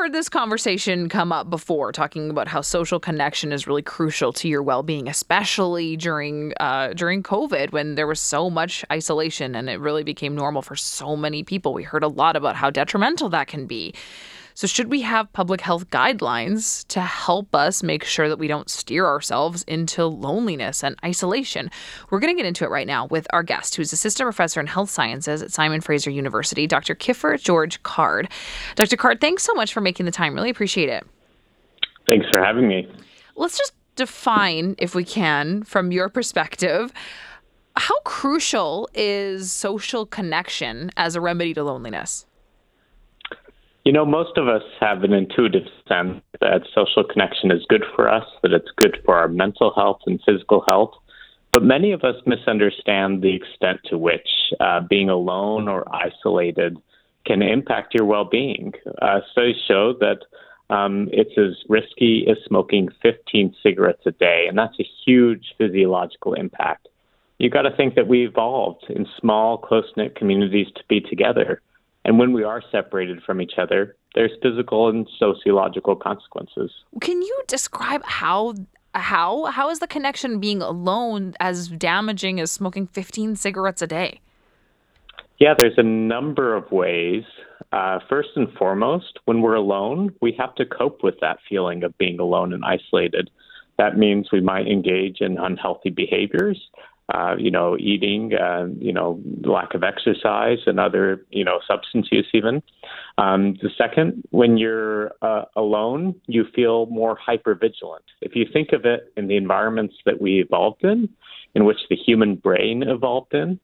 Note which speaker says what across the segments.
Speaker 1: heard this conversation come up before, talking about how social connection is really crucial to your well-being, especially during uh, during COVID when there was so much isolation and it really became normal for so many people. We heard a lot about how detrimental that can be. So, should we have public health guidelines to help us make sure that we don't steer ourselves into loneliness and isolation? We're going to get into it right now with our guest, who's assistant professor in health sciences at Simon Fraser University, Dr. Kiffer George Card. Dr. Card, thanks so much for making the time. Really appreciate it.
Speaker 2: Thanks for having me.
Speaker 1: Let's just define, if we can, from your perspective, how crucial is social connection as a remedy to loneliness?
Speaker 2: You know, most of us have an intuitive sense that social connection is good for us, that it's good for our mental health and physical health. But many of us misunderstand the extent to which uh, being alone or isolated can impact your well being. Uh, studies show that um, it's as risky as smoking 15 cigarettes a day, and that's a huge physiological impact. You've got to think that we evolved in small, close knit communities to be together. And when we are separated from each other, there's physical and sociological consequences.
Speaker 1: Can you describe how how how is the connection being alone as damaging as smoking 15 cigarettes a day?
Speaker 2: Yeah, there's a number of ways. Uh, first and foremost, when we're alone, we have to cope with that feeling of being alone and isolated. That means we might engage in unhealthy behaviors uh, you know, eating, uh, you know, lack of exercise and other, you know, substance use even. Um, the second, when you're uh, alone, you feel more hyper vigilant. If you think of it in the environments that we evolved in, in which the human brain evolved in,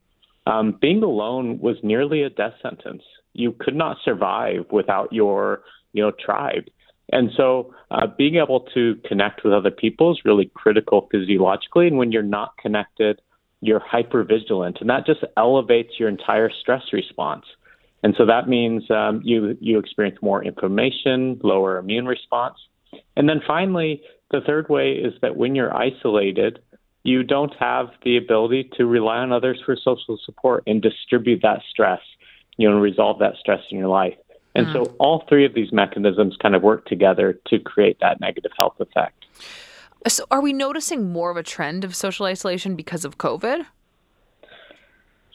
Speaker 2: um, being alone was nearly a death sentence. You could not survive without your, you know, tribe. And so uh, being able to connect with other people is really critical physiologically. And when you're not connected, you're hyper vigilant, and that just elevates your entire stress response. And so that means um, you you experience more inflammation, lower immune response, and then finally, the third way is that when you're isolated, you don't have the ability to rely on others for social support and distribute that stress, you know, and resolve that stress in your life. And mm. so all three of these mechanisms kind of work together to create that negative health effect.
Speaker 1: So, are we noticing more of a trend of social isolation because of COVID?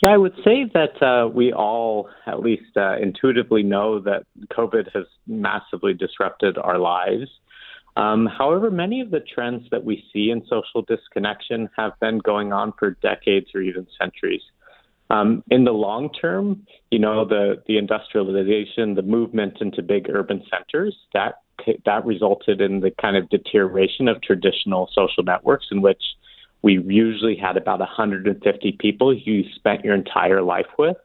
Speaker 2: Yeah, I would say that uh, we all, at least uh, intuitively, know that COVID has massively disrupted our lives. Um, however, many of the trends that we see in social disconnection have been going on for decades or even centuries. Um, in the long term, you know, the, the industrialization, the movement into big urban centers, that that resulted in the kind of deterioration of traditional social networks in which we usually had about 150 people you spent your entire life with.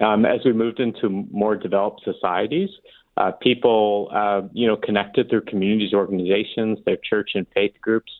Speaker 2: Um, as we moved into more developed societies, uh, people, uh, you know, connected through communities, organizations, their church and faith groups.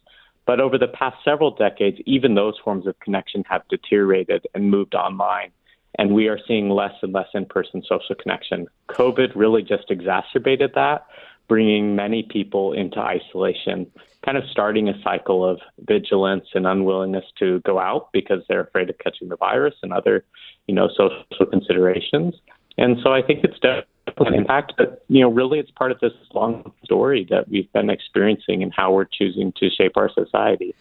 Speaker 2: But over the past several decades, even those forms of connection have deteriorated and moved online. And we are seeing less and less in person social connection. COVID really just exacerbated that bringing many people into isolation, kind of starting a cycle of vigilance and unwillingness to go out because they're afraid of catching the virus and other, you know, social considerations. And so I think it's definitely an impact, but you know, really it's part of this long story that we've been experiencing and how we're choosing to shape our society.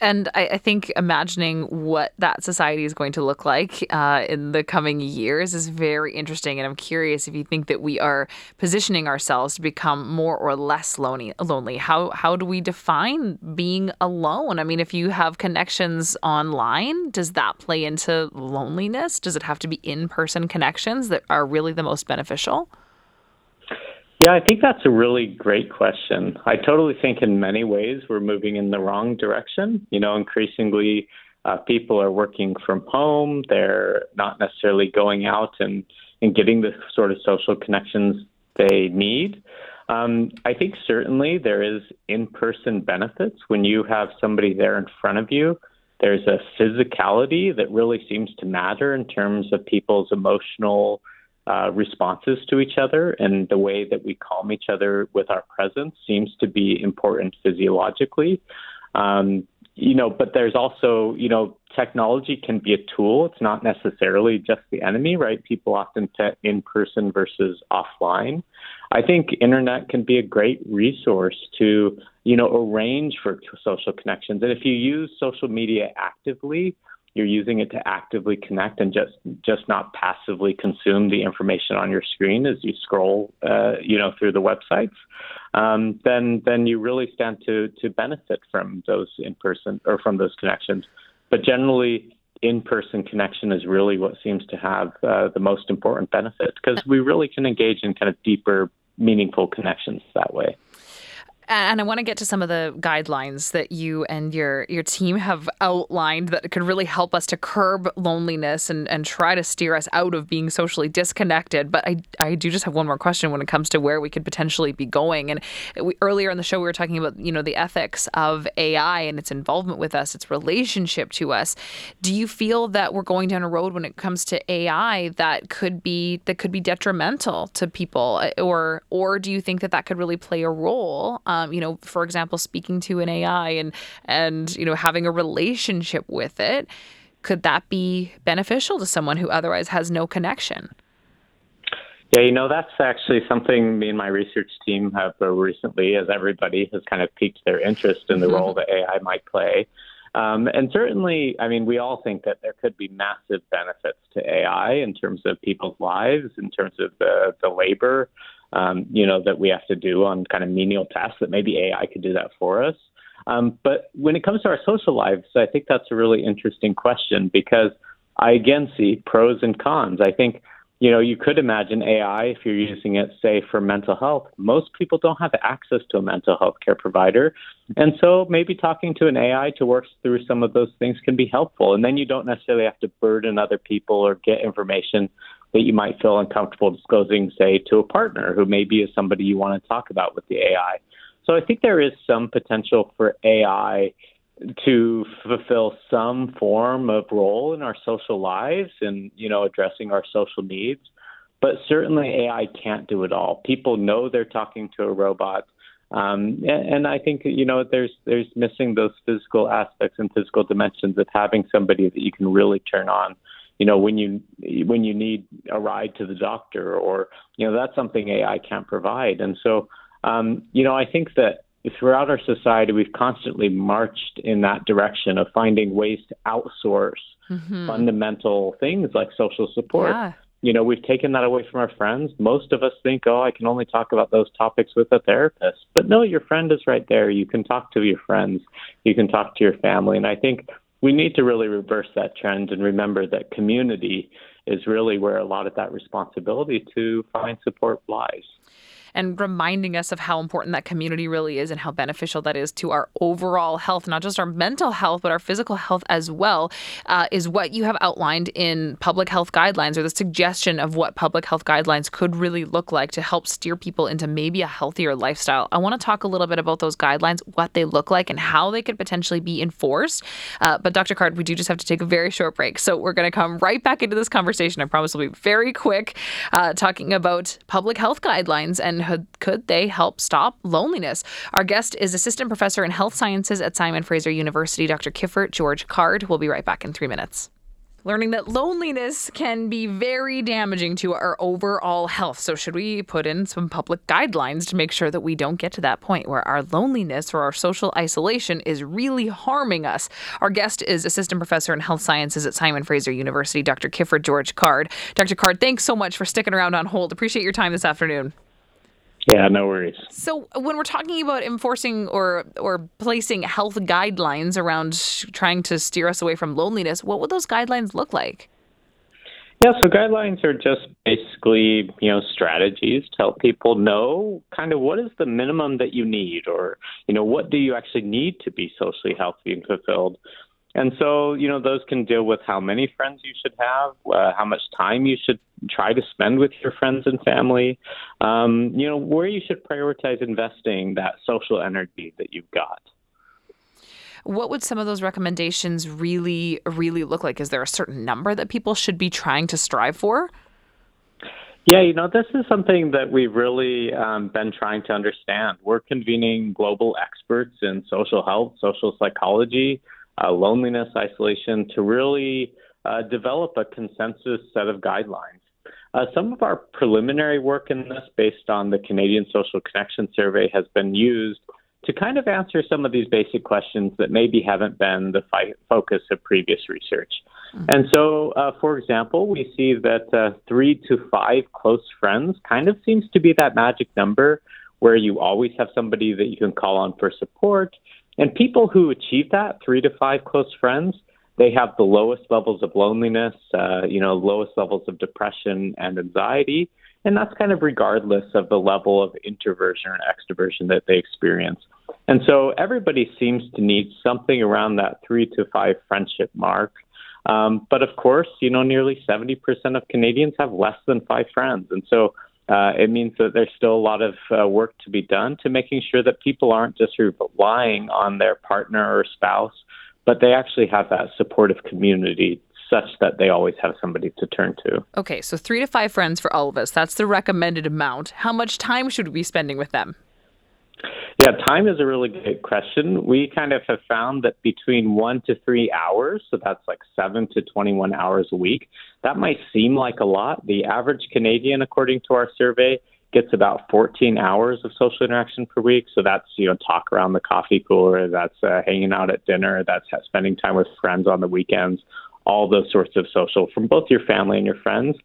Speaker 1: And I, I, think imagining what that society is going to look like uh, in the coming years is very interesting. And I'm curious if you think that we are positioning ourselves to become more or less lonely. Lonely. How how do we define being alone? I mean, if you have connections online, does that play into loneliness? Does it have to be in person connections that are really the most beneficial?
Speaker 2: Yeah, I think that's a really great question. I totally think in many ways we're moving in the wrong direction. You know, increasingly uh, people are working from home. They're not necessarily going out and, and getting the sort of social connections they need. Um, I think certainly there is in person benefits when you have somebody there in front of you. There's a physicality that really seems to matter in terms of people's emotional uh, responses to each other, and the way that we calm each other with our presence seems to be important physiologically. Um, you know, but there's also, you know, technology can be a tool. It's not necessarily just the enemy, right? People often put in person versus offline. I think internet can be a great resource to, you know, arrange for social connections. And if you use social media actively, you're using it to actively connect and just just not passively consume the information on your screen as you scroll, uh, you know, through the websites, um, then then you really stand to to benefit from those in person or from those connections. But generally, in person connection is really what seems to have uh, the most important benefit because we really can engage in kind of deeper, meaningful connections that way
Speaker 1: and I want to get to some of the guidelines that you and your your team have outlined that could really help us to curb loneliness and, and try to steer us out of being socially disconnected. But I, I do just have one more question when it comes to where we could potentially be going. And we, earlier in the show, we were talking about you know the ethics of AI and its involvement with us, its relationship to us. Do you feel that we're going down a road when it comes to AI that could be that could be detrimental to people, or or do you think that that could really play a role? Um, um, you know, for example, speaking to an AI and and you know having a relationship with it, could that be beneficial to someone who otherwise has no connection?
Speaker 2: Yeah, you know, that's actually something me and my research team have recently, as everybody has kind of piqued their interest in the mm-hmm. role that AI might play. Um, and certainly, I mean, we all think that there could be massive benefits to AI in terms of people's lives, in terms of the, the labor um, you know, that we have to do on kind of menial tasks that maybe AI could do that for us. Um, but when it comes to our social lives, I think that's a really interesting question because I again see pros and cons. I think, you know, you could imagine AI if you're using it, say, for mental health. Most people don't have access to a mental health care provider. And so maybe talking to an AI to work through some of those things can be helpful. And then you don't necessarily have to burden other people or get information that you might feel uncomfortable disclosing, say, to a partner who maybe is somebody you want to talk about with the AI. So I think there is some potential for AI to fulfill some form of role in our social lives and, you know, addressing our social needs. But certainly AI can't do it all. People know they're talking to a robot. Um, and, I think you know there's there's missing those physical aspects and physical dimensions of having somebody that you can really turn on you know when you when you need a ride to the doctor or you know that's something AI can't provide. And so um, you know I think that throughout our society we've constantly marched in that direction of finding ways to outsource mm-hmm. fundamental things like social support. Yeah. you know we've taken that away from our friends. Most of us think oh I can only talk about those topics with a therapist. But no your friend is right there. You can talk to your friends. You can talk to your family. And I think we need to really reverse that trend and remember that community is really where a lot of that responsibility to find support lies
Speaker 1: and reminding us of how important that community really is and how beneficial that is to our overall health, not just our mental health, but our physical health as well, uh, is what you have outlined in public health guidelines or the suggestion of what public health guidelines could really look like to help steer people into maybe a healthier lifestyle. I want to talk a little bit about those guidelines, what they look like, and how they could potentially be enforced. Uh, but Dr. Card, we do just have to take a very short break. So we're going to come right back into this conversation. I promise we'll be very quick, uh, talking about public health guidelines and could they help stop loneliness? Our guest is assistant professor in health sciences at Simon Fraser University, Dr. Kiffer George Card. We'll be right back in three minutes learning that loneliness can be very damaging to our overall health. So, should we put in some public guidelines to make sure that we don't get to that point where our loneliness or our social isolation is really harming us? Our guest is assistant professor in health sciences at Simon Fraser University, Dr. Kiffer George Card. Dr. Card, thanks so much for sticking around on hold. Appreciate your time this afternoon.
Speaker 2: Yeah, no worries.
Speaker 1: So when we're talking about enforcing or or placing health guidelines around trying to steer us away from loneliness, what would those guidelines look like?
Speaker 2: Yeah, so guidelines are just basically, you know, strategies to help people know kind of what is the minimum that you need or, you know, what do you actually need to be socially healthy and fulfilled. And so, you know, those can deal with how many friends you should have, uh, how much time you should try to spend with your friends and family, um, you know, where you should prioritize investing that social energy that you've got.
Speaker 1: What would some of those recommendations really, really look like? Is there a certain number that people should be trying to strive for?
Speaker 2: Yeah, you know, this is something that we've really um, been trying to understand. We're convening global experts in social health, social psychology, uh, loneliness, isolation to really uh, develop a consensus set of guidelines. Uh, some of our preliminary work in this, based on the Canadian Social Connection Survey, has been used to kind of answer some of these basic questions that maybe haven't been the fi- focus of previous research. Mm-hmm. And so, uh, for example, we see that uh, three to five close friends kind of seems to be that magic number where you always have somebody that you can call on for support. And people who achieve that, three to five close friends, they have the lowest levels of loneliness, uh, you know, lowest levels of depression and anxiety. And that's kind of regardless of the level of introversion or extroversion that they experience. And so everybody seems to need something around that three to five friendship mark. Um, but of course, you know, nearly 70% of Canadians have less than five friends. And so uh, it means that there's still a lot of uh, work to be done to making sure that people aren't just relying on their partner or spouse but they actually have that supportive community such that they always have somebody to turn to.
Speaker 1: Okay, so three to five friends for all of us. That's the recommended amount. How much time should we be spending with them?
Speaker 2: Yeah, time is a really good question. We kind of have found that between one to three hours, so that's like seven to 21 hours a week, that might seem like a lot. The average Canadian, according to our survey, gets about 14 hours of social interaction per week. So that's, you know, talk around the coffee cooler, that's uh, hanging out at dinner, that's spending time with friends on the weekends, all those sorts of social from both your family and your friends.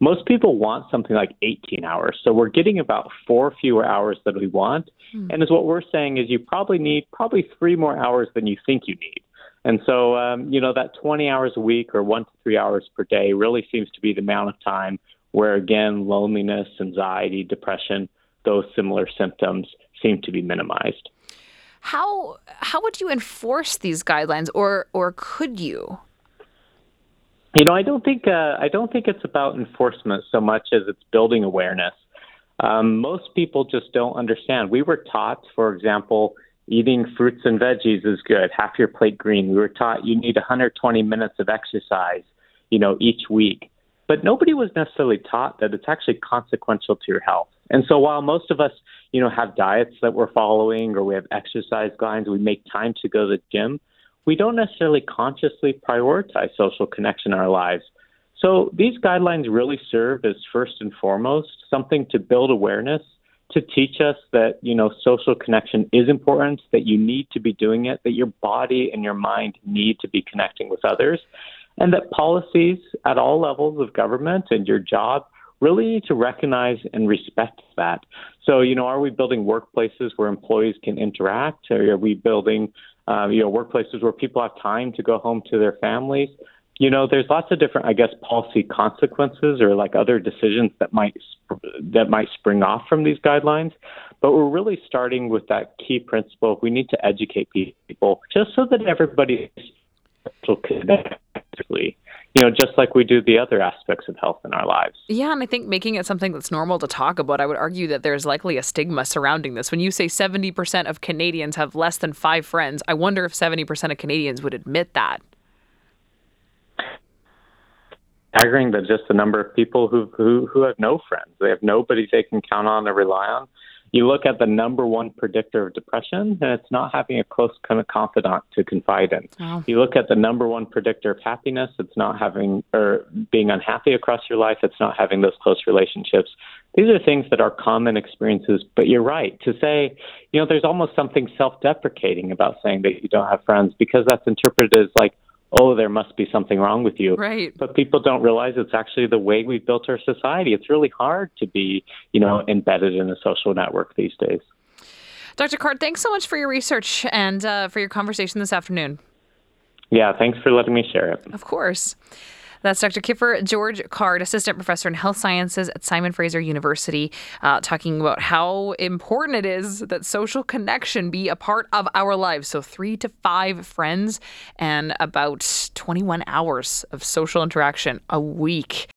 Speaker 2: Most people want something like 18 hours. So we're getting about four fewer hours than we want. Mm. And as what we're saying is you probably need probably three more hours than you think you need. And so, um, you know, that 20 hours a week or one to three hours per day really seems to be the amount of time where again, loneliness, anxiety, depression, those similar symptoms seem to be minimized.
Speaker 1: How how would you enforce these guidelines, or or could you?
Speaker 2: You know, I don't think uh, I don't think it's about enforcement so much as it's building awareness. Um, most people just don't understand. We were taught, for example, eating fruits and veggies is good. Half your plate green. We were taught you need 120 minutes of exercise, you know, each week. But nobody was necessarily taught that it's actually consequential to your health. And so while most of us, you know, have diets that we're following or we have exercise guidelines, we make time to go to the gym, we don't necessarily consciously prioritize social connection in our lives. So these guidelines really serve as first and foremost something to build awareness, to teach us that, you know, social connection is important, that you need to be doing it, that your body and your mind need to be connecting with others and that policies at all levels of government and your job really need to recognize and respect that. So, you know, are we building workplaces where employees can interact? Or are we building, uh, you know, workplaces where people have time to go home to their families? You know, there's lots of different, I guess, policy consequences or like other decisions that might that might spring off from these guidelines. But we're really starting with that key principle. We need to educate people just so that everybody connect you know, just like we do the other aspects of health in our lives.
Speaker 1: Yeah, and I think making it something that's normal to talk about, I would argue that there's likely a stigma surrounding this. When you say 70% of Canadians have less than five friends, I wonder if 70% of Canadians would admit that.
Speaker 2: Staggering that just the number of people who, who who have no friends, they have nobody they can count on or rely on you look at the number one predictor of depression, and it's not having a close kind of confidant to confide in. Oh. You look at the number one predictor of happiness, it's not having or being unhappy across your life, it's not having those close relationships. These are things that are common experiences, but you're right to say, you know, there's almost something self deprecating about saying that you don't have friends because that's interpreted as like, oh, there must be something wrong with you.
Speaker 1: Right.
Speaker 2: But people don't realize it's actually the way we've built our society. It's really hard to be, you know, embedded in a social network these days.
Speaker 1: Dr. Card, thanks so much for your research and uh, for your conversation this afternoon.
Speaker 2: Yeah, thanks for letting me share it.
Speaker 1: Of course. That's Dr. Kiffer George Card, Assistant Professor in Health Sciences at Simon Fraser University, uh, talking about how important it is that social connection be a part of our lives. So, three to five friends and about 21 hours of social interaction a week.